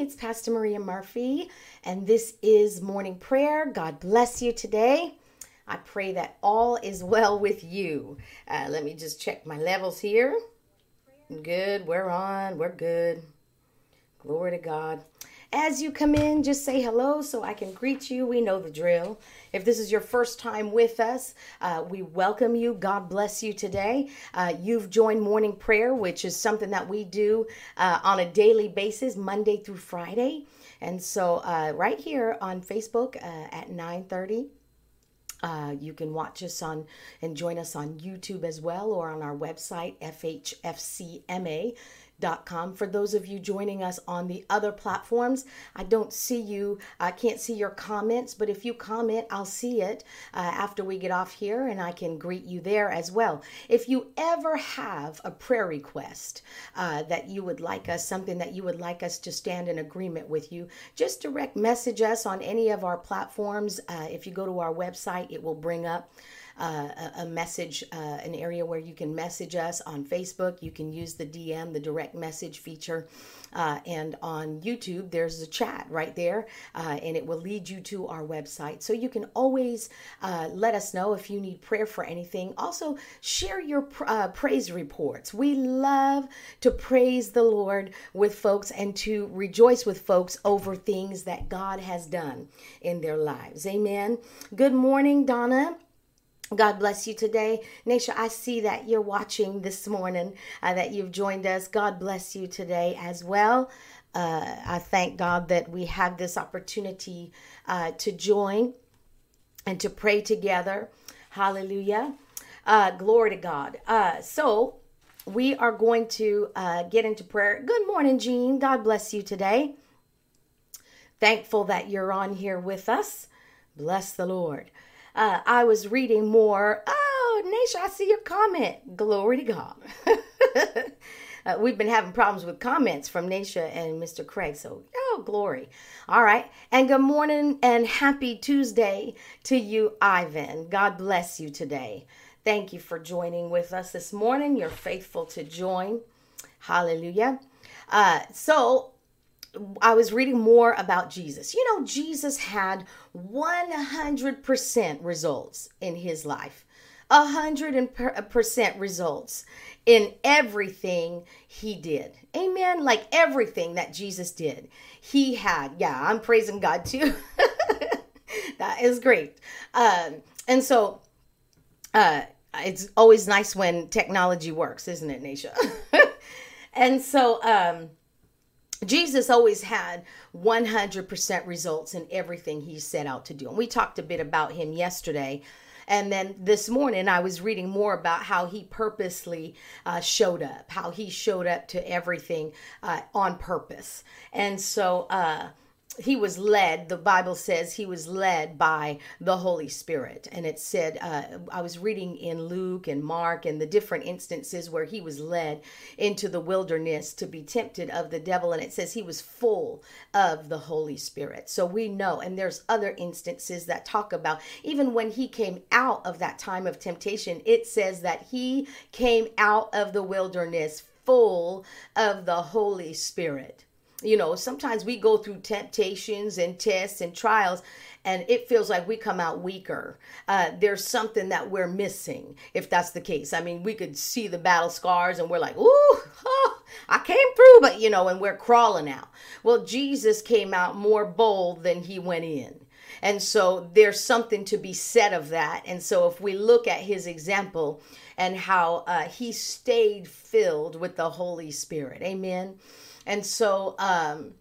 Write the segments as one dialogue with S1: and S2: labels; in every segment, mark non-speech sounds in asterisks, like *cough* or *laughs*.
S1: It's Pastor Maria Murphy, and this is morning prayer. God bless you today. I pray that all is well with you. Uh, let me just check my levels here. Good, we're on, we're good. Glory to God. As you come in, just say hello so I can greet you. We know the drill. If this is your first time with us, uh, we welcome you. God bless you today. Uh, you've joined morning prayer, which is something that we do uh, on a daily basis, Monday through Friday. And so, uh, right here on Facebook uh, at 9 30. Uh, you can watch us on and join us on YouTube as well or on our website, FHFCMA com. For those of you joining us on the other platforms, I don't see you, I can't see your comments, but if you comment, I'll see it uh, after we get off here and I can greet you there as well. If you ever have a prayer request uh, that you would like us, something that you would like us to stand in agreement with you, just direct message us on any of our platforms. Uh, if you go to our website, it will bring up uh, a, message, uh, an area where you can message us on Facebook. You can use the DM, the direct message feature. Uh, and on YouTube, there's a chat right there, uh, and it will lead you to our website. So you can always uh, let us know if you need prayer for anything. Also, share your uh, praise reports. We love to praise the Lord with folks and to rejoice with folks over things that God has done in their lives. Amen. Good morning, Donna. God bless you today. Nasha, I see that you're watching this morning, uh, that you've joined us. God bless you today as well. Uh, I thank God that we have this opportunity uh, to join and to pray together. Hallelujah. Uh, glory to God. Uh, so, we are going to uh, get into prayer. Good morning, Jean. God bless you today. Thankful that you're on here with us. Bless the Lord uh, I was reading more. Oh, Nisha, I see your comment. Glory to God. *laughs* uh, we've been having problems with comments from Nisha and Mr. Craig. So, oh, glory. All right. And good morning and happy Tuesday to you, Ivan. God bless you today. Thank you for joining with us this morning. You're faithful to join. Hallelujah. Uh, so, I was reading more about Jesus. You know, Jesus had 100% results in his life. 100% results in everything he did. Amen. Like everything that Jesus did, he had. Yeah, I'm praising God too. *laughs* that is great. Um, and so, uh, it's always nice when technology works, isn't it, Nasha? *laughs* and so, um, Jesus always had 100% results in everything he set out to do. And we talked a bit about him yesterday. And then this morning, I was reading more about how he purposely uh, showed up, how he showed up to everything uh, on purpose. And so, uh, he was led the bible says he was led by the holy spirit. And it said uh, i was reading in luke and mark and the different instances where he was led into the wilderness to be tempted of the devil. And it says he was full of the holy spirit. So we know and there's other instances that talk about even when he came out of that time of temptation it says that he came out of the wilderness full of the holy spirit you know, sometimes we go through temptations and tests and trials, and it feels like we come out weaker. Uh, there's something that we're missing, if that's the case. I mean, we could see the battle scars, and we're like, ooh, oh, I came through, but you know, and we're crawling out. Well, Jesus came out more bold than he went in. And so there's something to be said of that. And so if we look at his example and how uh, he stayed filled with the Holy Spirit, amen and so, um,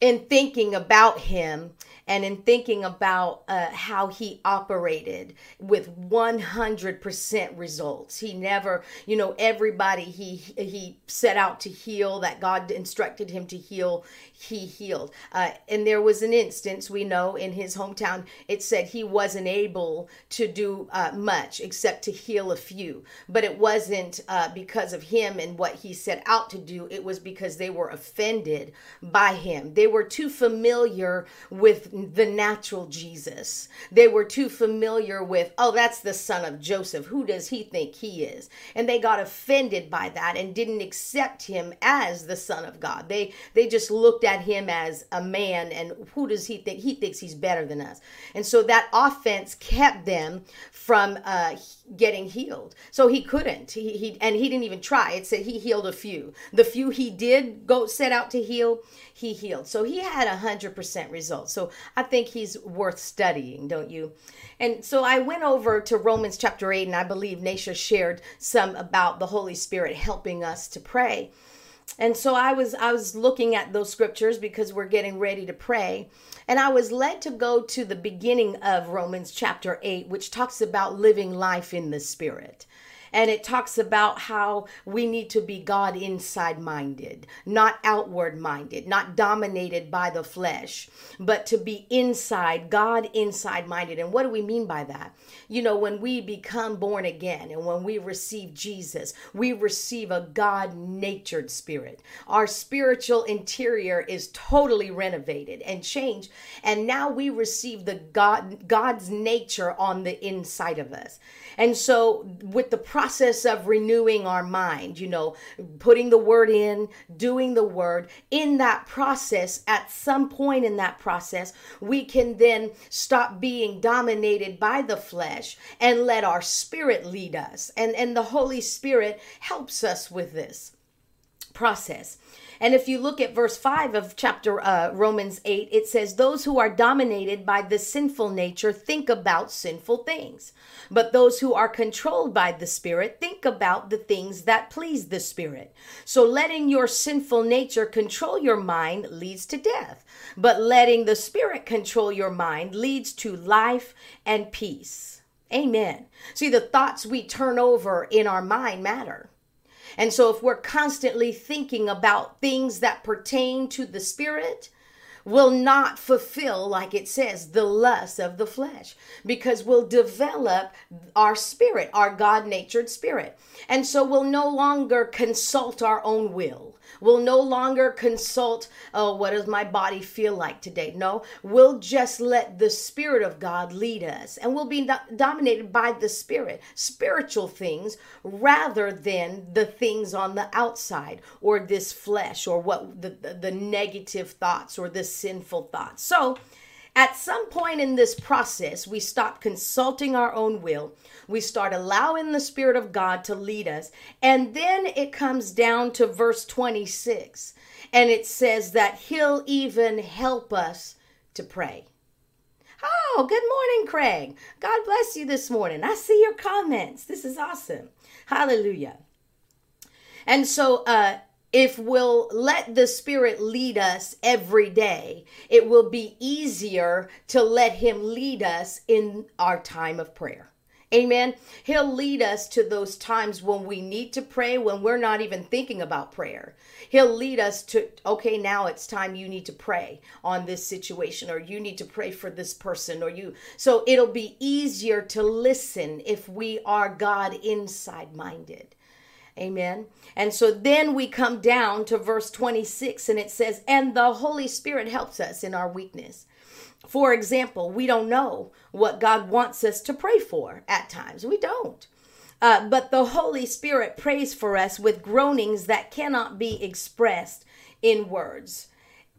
S1: in thinking about him and in thinking about uh, how he operated with 100% results. He never you know everybody he he set out to heal that god instructed him to heal he healed. Uh, and there was an instance we know in his hometown it said he wasn't able to do uh, much except to heal a few. But it wasn't uh, because of him and what he set out to do. It was because they were offended by him. They were too familiar with the natural Jesus. They were too familiar with, oh, that's the son of Joseph. Who does he think he is? And they got offended by that and didn't accept him as the son of God. They they just looked at him as a man and who does he think? He thinks he's better than us. And so that offense kept them from uh, getting healed. So he couldn't. He, he and he didn't even try. It said he healed a few. The few he did go set out to heal, he healed. So he had a hundred percent results. So I think he's worth studying, don't you? And so I went over to Romans chapter eight, and I believe Nasha shared some about the Holy Spirit helping us to pray. And so I was I was looking at those scriptures because we're getting ready to pray. And I was led to go to the beginning of Romans chapter 8, which talks about living life in the Spirit. And it talks about how we need to be God inside minded, not outward minded, not dominated by the flesh, but to be inside, God inside minded. And what do we mean by that? You know, when we become born again and when we receive Jesus, we receive a God natured spirit. Our spiritual interior is totally renovated and changed. And now we receive the God, God's nature on the inside of us. And so, with the process of renewing our mind, you know, putting the word in, doing the word, in that process, at some point in that process, we can then stop being dominated by the flesh and let our spirit lead us. And, and the Holy Spirit helps us with this process. And if you look at verse 5 of chapter uh, Romans 8, it says, Those who are dominated by the sinful nature think about sinful things. But those who are controlled by the Spirit think about the things that please the Spirit. So letting your sinful nature control your mind leads to death. But letting the Spirit control your mind leads to life and peace. Amen. See, the thoughts we turn over in our mind matter. And so, if we're constantly thinking about things that pertain to the spirit, will not fulfill, like it says, the lust of the flesh, because we'll develop our spirit, our God natured spirit. And so we'll no longer consult our own will. We'll no longer consult, oh, what does my body feel like today? No, we'll just let the Spirit of God lead us and we'll be do- dominated by the Spirit, spiritual things, rather than the things on the outside or this flesh or what the, the, the negative thoughts or the sinful thoughts. So, at some point in this process, we stop consulting our own will. We start allowing the Spirit of God to lead us. And then it comes down to verse 26. And it says that He'll even help us to pray. Oh, good morning, Craig. God bless you this morning. I see your comments. This is awesome. Hallelujah. And so, uh, if we'll let the Spirit lead us every day, it will be easier to let Him lead us in our time of prayer. Amen. He'll lead us to those times when we need to pray, when we're not even thinking about prayer. He'll lead us to, okay, now it's time you need to pray on this situation, or you need to pray for this person, or you. So it'll be easier to listen if we are God inside minded. Amen. And so then we come down to verse 26 and it says, And the Holy Spirit helps us in our weakness. For example, we don't know what God wants us to pray for at times. We don't. Uh, but the Holy Spirit prays for us with groanings that cannot be expressed in words.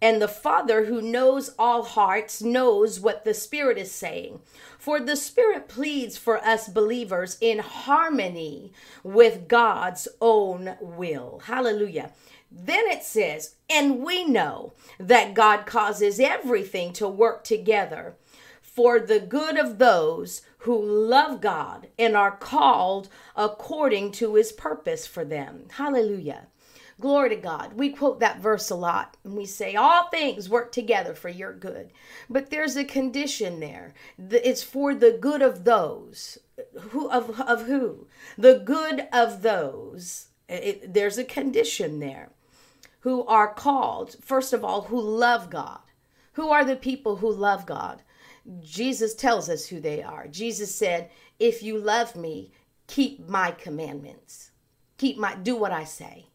S1: And the Father who knows all hearts knows what the Spirit is saying. For the Spirit pleads for us believers in harmony with God's own will. Hallelujah. Then it says, and we know that God causes everything to work together for the good of those who love God and are called according to his purpose for them. Hallelujah. Glory to God. We quote that verse a lot and we say, All things work together for your good. But there's a condition there. It's for the good of those. Who of, of who? The good of those. It, there's a condition there. Who are called, first of all, who love God. Who are the people who love God? Jesus tells us who they are. Jesus said, If you love me, keep my commandments. Keep my do what I say.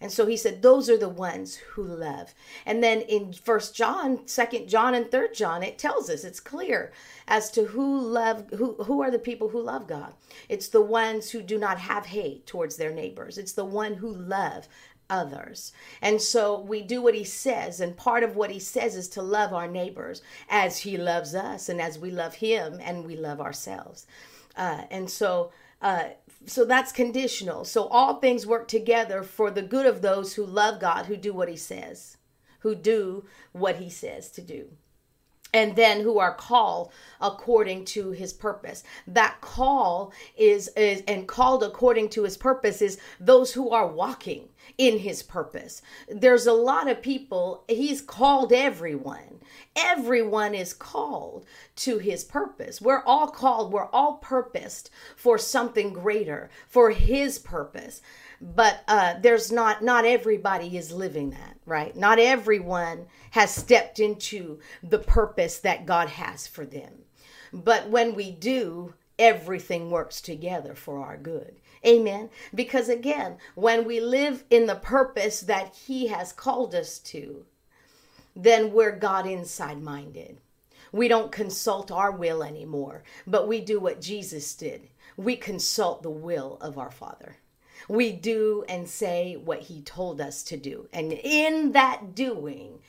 S1: And so he said, those are the ones who love. And then in First John, Second John, and Third John, it tells us it's clear as to who love who who are the people who love God. It's the ones who do not have hate towards their neighbors. It's the one who love others. And so we do what he says, and part of what he says is to love our neighbors as he loves us, and as we love him and we love ourselves. Uh, and so, uh, so that's conditional. So all things work together for the good of those who love God, who do what he says, who do what he says to do and then who are called according to his purpose. That call is, is and called according to his purpose is those who are walking in his purpose. There's a lot of people he's called everyone. Everyone is called to his purpose. We're all called we're all purposed for something greater for his purpose but uh, there's not not everybody is living that right? Not everyone has stepped into the purpose that god has for them. But when we do everything works together for our good. Amen? Because again when we live in the purpose that he has called us to then we're god inside minded. We don't consult our will anymore but we do what jesus did. We consult the will of our father we do and say what he told us to do. And in that doing,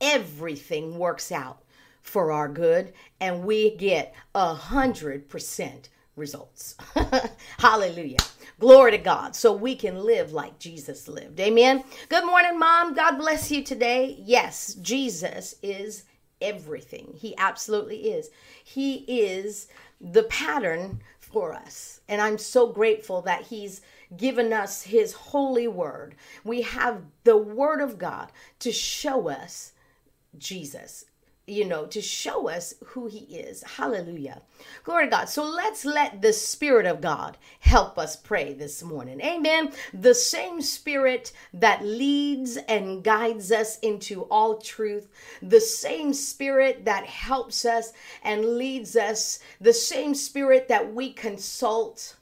S1: everything works out for our good and we get a hundred percent results. *laughs* Hallelujah. Glory to God. So we can live like Jesus lived. Amen. Good morning, Mom. God bless you today. Yes, Jesus is everything. He absolutely is. He is the pattern for us. And I'm so grateful that He's given us his holy word. We have the word of God to show us Jesus you know, to show us who he is. Hallelujah. Glory to God. So let's let the Spirit of God help us pray this morning. Amen. The same Spirit that leads and guides us into all truth, the same Spirit that helps us and leads us, the same Spirit that we consult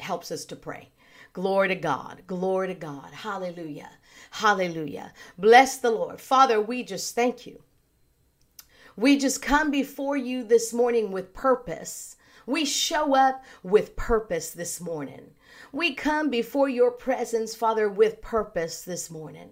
S1: helps us to pray. Glory to God. Glory to God. Hallelujah. Hallelujah. Bless the Lord. Father, we just thank you. We just come before you this morning with purpose. We show up with purpose this morning. We come before your presence, Father, with purpose this morning.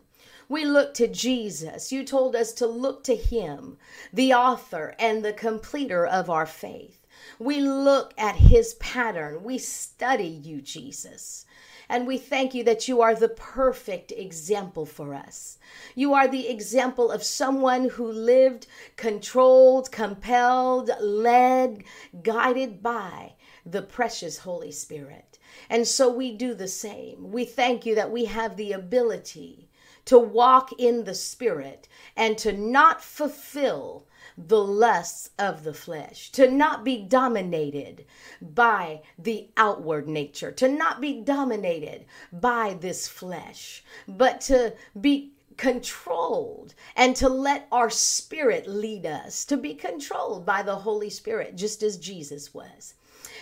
S1: We look to Jesus. You told us to look to him, the author and the completer of our faith. We look at his pattern. We study you, Jesus. And we thank you that you are the perfect example for us. You are the example of someone who lived controlled, compelled, led, guided by the precious Holy Spirit. And so we do the same. We thank you that we have the ability to walk in the Spirit and to not fulfill the lusts of the flesh, to not be dominated by the outward nature, to not be dominated by this flesh, but to be controlled and to let our spirit lead us, to be controlled by the Holy Spirit, just as Jesus was.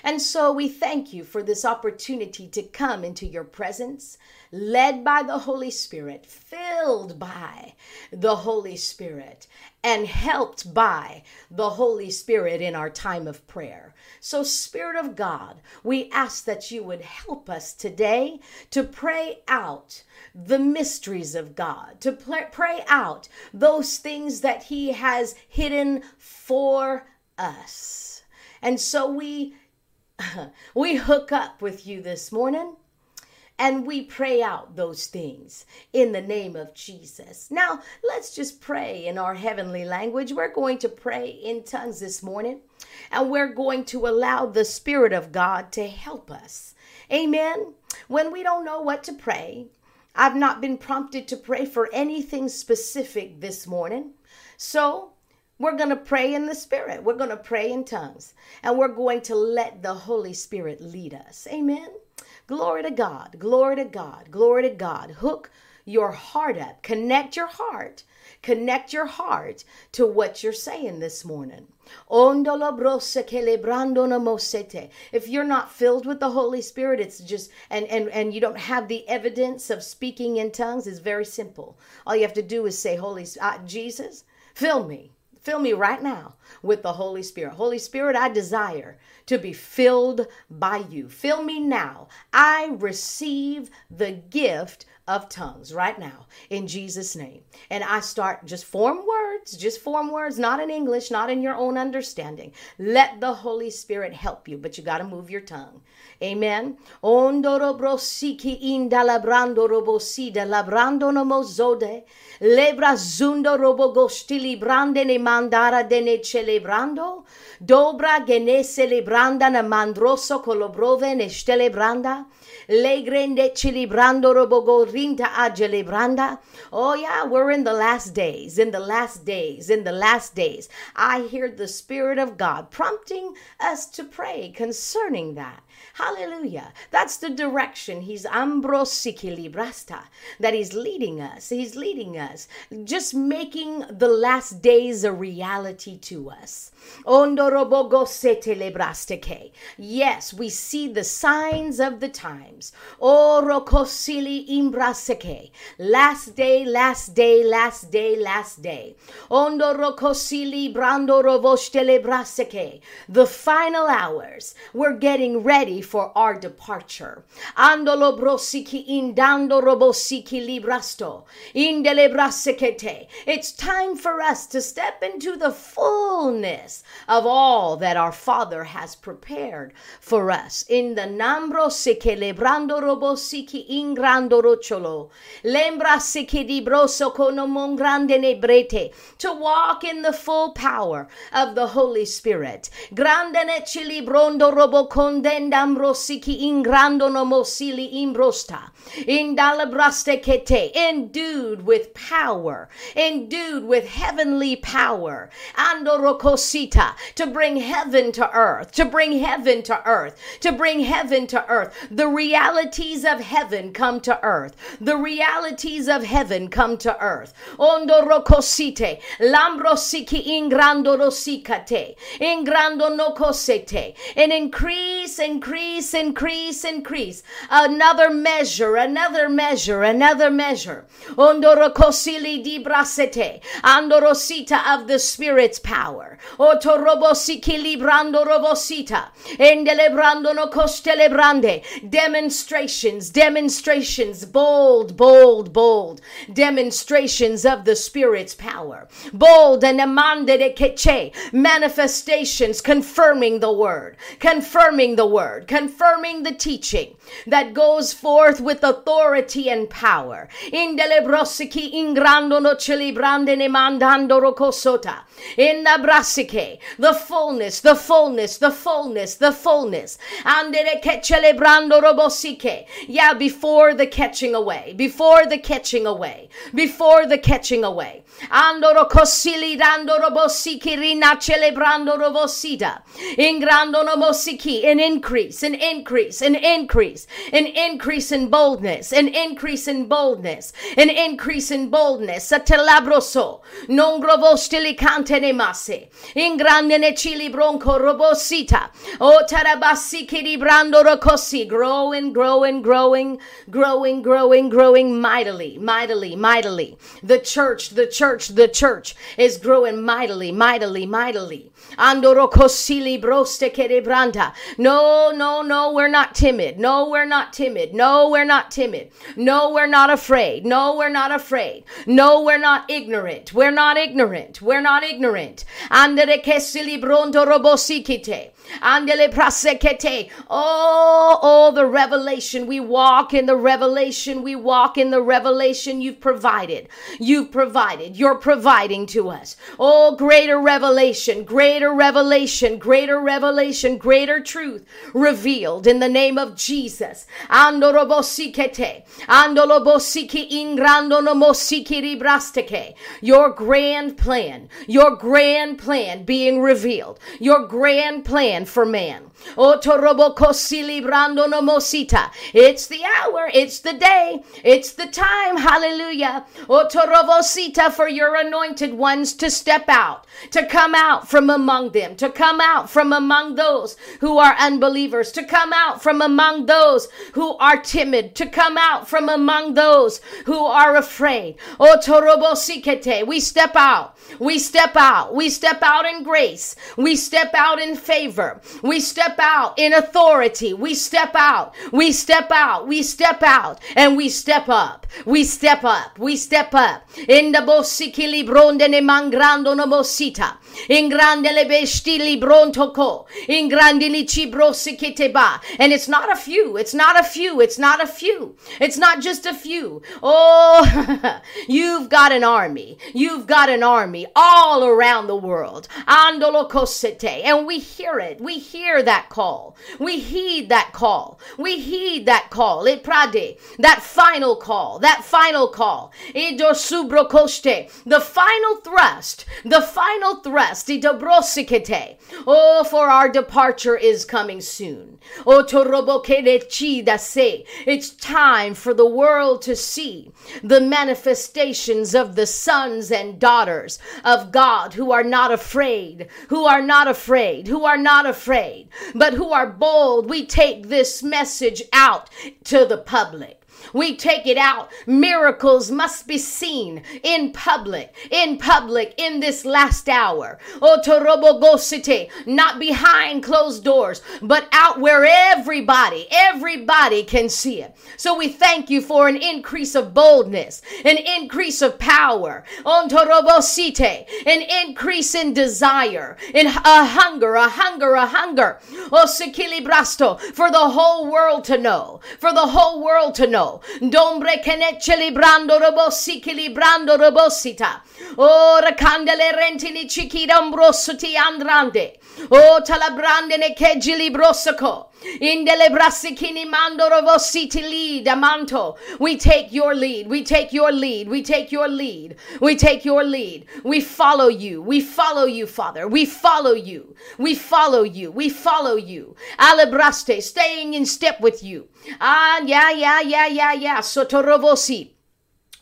S1: And so we thank you for this opportunity to come into your presence, led by the Holy Spirit, filled by the Holy Spirit, and helped by the Holy Spirit in our time of prayer. So, Spirit of God, we ask that you would help us today to pray out the mysteries of God, to pray out those things that He has hidden for us. And so we we hook up with you this morning and we pray out those things in the name of Jesus. Now, let's just pray in our heavenly language. We're going to pray in tongues this morning, and we're going to allow the Spirit of God to help us. Amen. When we don't know what to pray, I've not been prompted to pray for anything specific this morning. So, we're going to pray in the Spirit. We're going to pray in tongues. And we're going to let the Holy Spirit lead us. Amen. Glory to God. Glory to God. Glory to God. Hook your heart up. Connect your heart. Connect your heart to what you're saying this morning. If you're not filled with the Holy Spirit, it's just and and and you don't have the evidence of speaking in tongues. It's very simple. All you have to do is say, "Holy uh, Jesus, fill me." Fill me right now with the Holy Spirit. Holy Spirit, I desire to be filled by you. Fill me now. I receive the gift of tongues right now in Jesus' name. And I start just form words, just form words, not in English, not in your own understanding. Let the Holy Spirit help you, but you got to move your tongue. Amen. Labrando no mozode. Lebra zundo robogostili brande ne mandara celebrando. Dobra gene celebranda na mandroso colobrove ne stelebranda. Legrende chilibrando robogo rinta. Oh yeah, we're in the last days, in the last days, in the last days. I hear the Spirit of God prompting us to pray concerning that. Hallelujah. That's the direction. He's ambrosiquilibrasta, that he's leading us. He's leading us, just making the last days a reality to us. Yes, we see the signs of the times. Last day, last day, last day, last day. The final hours. We're getting ready for our departure. Andolo brosiki indando robosiki librasto. Indelebrasekete. It's time for us to step into the fullness of all that our Father has prepared for us. In the nambro celebrando robosiki ingrando rocholo. Lembra di broso konomon grande nebrete. To walk in the full power of the Holy Spirit. Grande ne cilibrondo robo condendam rosiki ingrando no mosili imbrosta. Indalabraste kete. Endued with power. Endued with heavenly power. Andorokosita to bring heaven to earth, to bring heaven to earth, to bring heaven to earth. The realities of heaven come to earth. The realities of heaven come to earth. Ondorokosite, lambrosiki ingrandorosikate, ingrando no cosete, and increase, increase, increase, increase. Increase. Another measure, another measure, another measure. Ondorokosili di brasete, andorosita of the Spirit's power. Otorobosi librando robosita, endelebrando no costelebrande. Demonstrations, demonstrations, bold, bold, bold. Demonstrations of the Spirit's power. Bold and amande de queche. Manifestations confirming the word, confirming the word, confirming the teaching that goes forth with authority and power. Indelebrosiki ingrando no celebrande ne mandando rocosota. In the fullness, the fullness, the fullness, the fullness. Andere que celebrando robosike. Yeah, before the catching away, before the catching away, before the catching away. Andoro cosili dando robosiki rina celebrando robosita. Ingrando no mosiki, an increase, an increase, an increase, an increase in boldness, an increase in boldness, an increase in boldness. Satelabroso, non grovostili cante ne masse. Ingrande ne chili bronco robosita. O tarabasiki di brando rocosi. Growing, growing, growing, growing, growing, growing mightily, mightily, mightily. The church, the church, the church is growing mightily, mightily, mightily. Andoro cosili broste kerebranda. No, no, no, we're not timid. No, we're not timid. No, we're not timid. No, we're not afraid. No, we're not afraid. No, we're not ignorant. We're not ignorant. We're not ignorant. Andere kesili brondo robosikite. Andele prasekete. Oh, oh, the revelation. We walk in the revelation. We walk in the revelation you've provided. You've provided. You're providing to us. Oh, greater revelation, greater revelation, greater revelation, greater truth revealed in the name of Jesus. Your grand plan, your grand plan being revealed, your grand plan for man. It's the hour, it's the day, it's the time. Hallelujah. For your anointed ones to step out, to come out from among them, to come out from among those who are unbelievers, to come out from among those who are timid, to come out from among those who are afraid. We step out. We step out. We step out in grace. We step out in favor. We step out in authority. We step out. We step out. We step out and we step up. We step up. We step up. In the bosiki libronde ne mangrando no mosita. In grande le besti librontoko. In grande li kiteba. And it's not a few. It's not a few. It's not a few. It's not just a few. Oh, *laughs* you've got an army. You've got an army all around the world. And we hear it. We hear that call. We heed that call. We heed that call. It prade. That final call. That final call. The final thrust. The final thrust. Oh, for our departure is coming soon. Oh, it's time for the world to see the manifestations of the sons and daughters of God who are not afraid, who are not afraid, who are not afraid, but who are bold. We take this message out to the public. We take it out. Miracles must be seen in public, in public, in this last hour. Otorobogosite, not behind closed doors, but out where everybody, everybody can see it. So we thank you for an increase of boldness, an increase of power, ontorobosite, an increase in desire, in a hunger, a hunger, a hunger. Osikilibrasto, for the whole world to know, for the whole world to know Dombre che ne celebrando robossi, celebrando robossita. Ora candele rentili cicchi d'ambrosso ti andrande. O talabrande ne keggi librosako. Indele brasikini mando rovositi lead amanto. We take your lead. We take your lead. We take your lead. We take your lead. We follow you. We follow you, Father. We follow you. We follow you. We follow you. Alebraste, staying in step with you. Ah, yeah, yeah, yeah, yeah, yeah. Sotorovosi.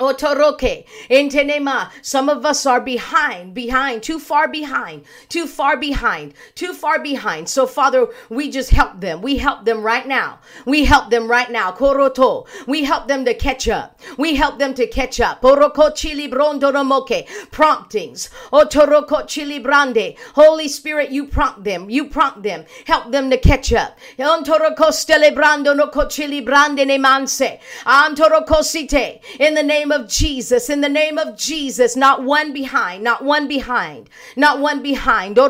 S1: Otoroke, Intenema. Some of us are behind, behind, too far behind, too far behind, too far behind. So, Father, we just help them. We help them right now. We help them right now. Koroto. We help them to catch up. We help them to catch up. Oroko chili brondoromoke. Promptings. Otoroko chili brande. Holy Spirit, you prompt them. You prompt them. Help them to catch up. Ontoroko stele brando no chili brande ne manse. Antoroko site. In the name name of Jesus, in the name of Jesus, not one behind, not one behind, not one behind. We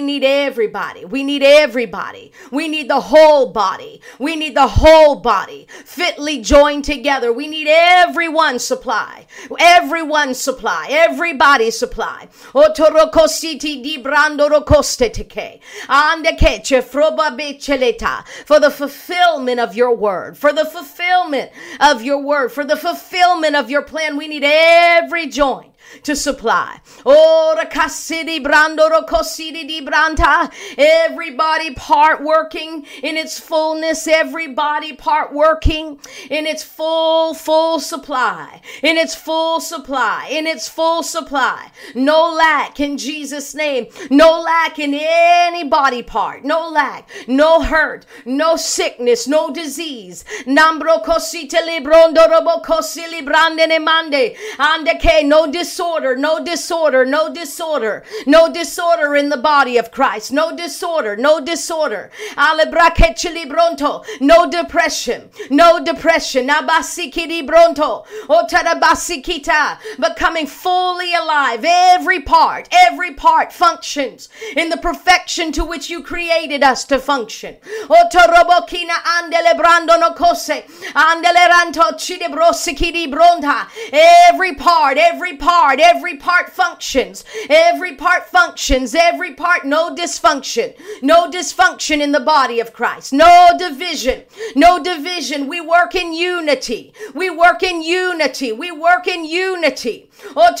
S1: need everybody. We need everybody. We need the whole body. We need the whole body fitly joined together. We need everyone supply. Everyone supply. Everybody supply. Di becheleta. For the fulfillment of your word, for the fulfillment of your word, for the fulfillment of your plan. We need every joint to supply. Oh, city brando rocosidi di branta. Everybody part working in its fullness. Everybody part working in its full, full supply. In its full supply. In its full supply. No lack in Jesus' name. No lack in any body part. No lack. No hurt. No sickness. No disease. Mande. No dis disorder, no disorder, no disorder, no disorder in the body of Christ, no disorder, no disorder. Alebrakechilibronto, no depression, no depression. Nabasikidibronto, otarabasikita, becoming fully alive. Every part, every part functions in the perfection to which you created us to function. Otorobokina andelebrando no kose, andeleranto chidebrosikidi bronta. Every part, every part, every part functions. Every part functions. Every part, no dysfunction. No dysfunction in the body of Christ. No division. No division. We work in unity. We work in unity. We work in unity. Oh,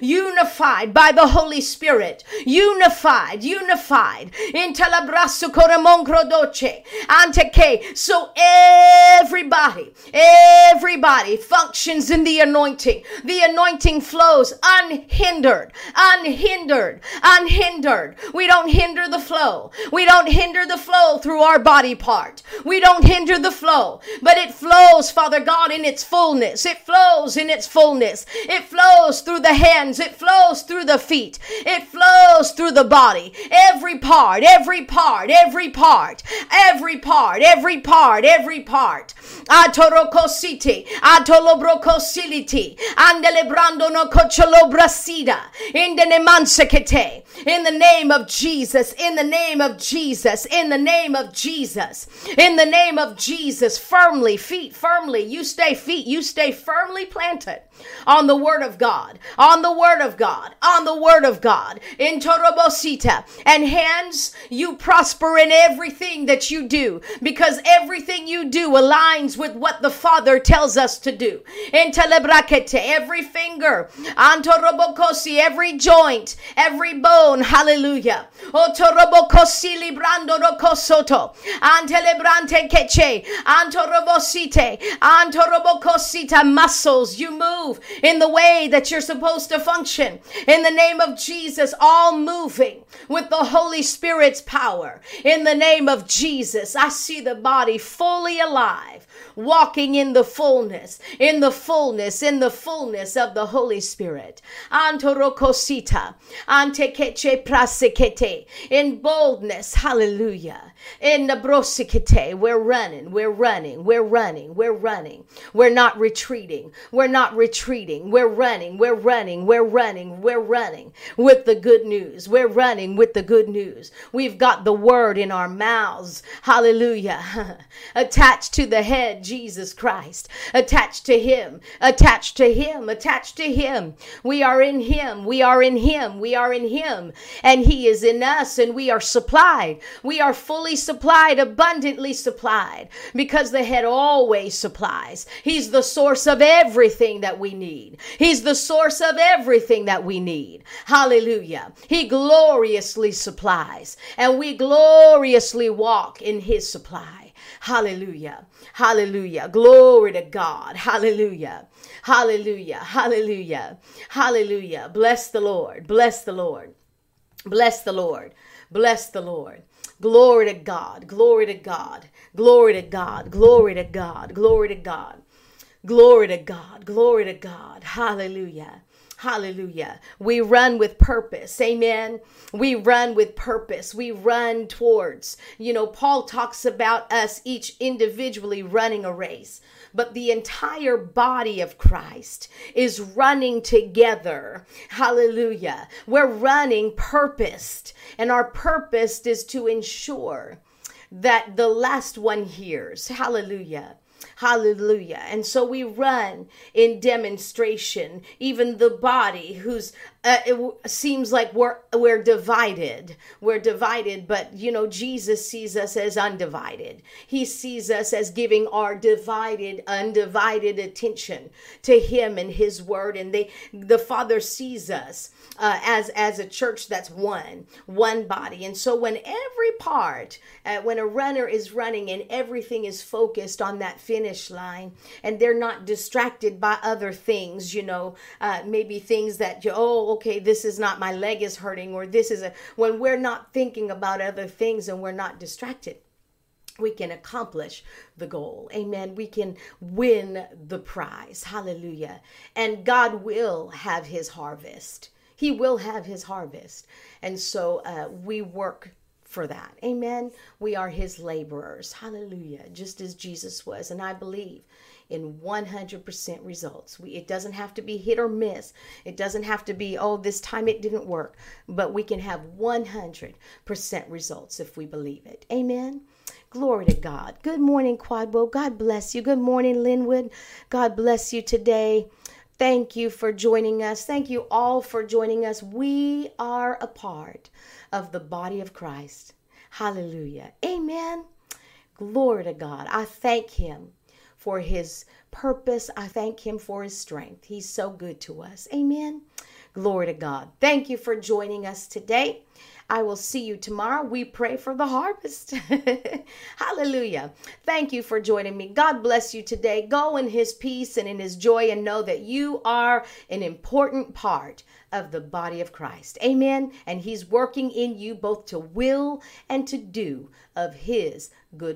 S1: unified by the Holy Spirit. Unified, unified. So everybody, everybody functions in the anointing. The anointing flows unhindered, unhindered, unhindered. We don't hinder the flow. We don't hinder the flow through our body part. We don't hinder the flow, but it flows, Father God, in its fullness. It flows in its fullness. It flows through the hands. It flows through the feet. It flows through the body. Every part, every part, every part, every part, every part, every part. Atorokositi, atolobrokosiliti, andelebrando no kocholobrasida, in the in the name of Jesus, in the name of Jesus, in the name of Jesus, in the name of Jesus, firmly, feet firmly, you stay feet, you stay firmly planted on the word of God, on the word of God, on the word of God, in Torobosita, and hands, you prosper in everything that you do, because everything you do aligns with what the Father tells us to do. In Telebrakete, every finger, Antorobokosi, every joint, every bone, hallelujah. Otorobokosi librando rokosoto, Antelebrante keche, Antorobosite, Antorobokosita, muscles, you move in the way that you're supposed to function. In the name of Jesus, all moving with the Holy Spirit's power. In the name of Jesus, I see the body fully alive walking in the fullness, in the fullness, in the fullness of the Holy Spirit. Antorokosita, antekeche prasekete, in boldness, hallelujah. In the we're running, we're running, we're running, we're running. We're not retreating, we're not retreating, we're running, we're running, we're running, we're running with the good news. We're running with the good news. We've got the word in our mouths, hallelujah, *laughs* attached to the head Jesus Christ, attached to Him, attached to Him, attached to Him. We are in Him, we are in Him, we are in Him, and He is in us, and we are supplied. We are fully supplied, abundantly supplied, because the head always supplies. He's the source of everything that we need. He's the source of everything that we need. Hallelujah. He gloriously supplies, and we gloriously walk in His supply. Hallelujah. Hallelujah. Glory to God. Hallelujah. Hallelujah. Hallelujah. Hallelujah. Bless the Lord. Bless the Lord. Bless the Lord. Bless the Lord. Glory to God. Glory to God. Glory to God. Glory to God. Glory to God. Glory to God. Glory to God. Hallelujah. Hallelujah. We run with purpose. Amen. We run with purpose. We run towards, you know, Paul talks about us each individually running a race, but the entire body of Christ is running together. Hallelujah. We're running purposed, and our purpose is to ensure that the last one hears. Hallelujah Hallelujah. And so we run in demonstration, even the body who's uh, it seems like we're we're divided. We're divided, but you know Jesus sees us as undivided. He sees us as giving our divided, undivided attention to Him and His Word, and they the Father sees us uh, as as a church that's one, one body. And so when every part, uh, when a runner is running and everything is focused on that finish line, and they're not distracted by other things, you know, uh, maybe things that you oh okay, this is not my leg is hurting or this is a when we're not thinking about other things and we're not distracted we can accomplish the goal. Amen. We can win the prize. Hallelujah. And God will have his harvest. He will have his harvest. And so uh, we work for that. Amen. We are his laborers. Hallelujah. Just as Jesus was. And I believe in 100% results. We, it doesn't have to be hit or miss. It doesn't have to be, oh, this time it didn't work. But we can have 100% results if we believe it. Amen. Glory to God. Good morning, Kwadwo. God bless you. Good morning, Linwood. God bless you today. Thank you for joining us. Thank you all for joining us. We are a part of the body of Christ. Hallelujah. Amen. Glory to God. I thank Him for His purpose. I thank Him for His strength. He's so good to us. Amen. Glory to God. Thank you for joining us today. I will see you tomorrow. We pray for the harvest. *laughs* Hallelujah. Thank you for joining me. God bless you today. Go in His peace and in His joy and know that you are an important part of the body of Christ. Amen. And He's working in you both to will and to do of His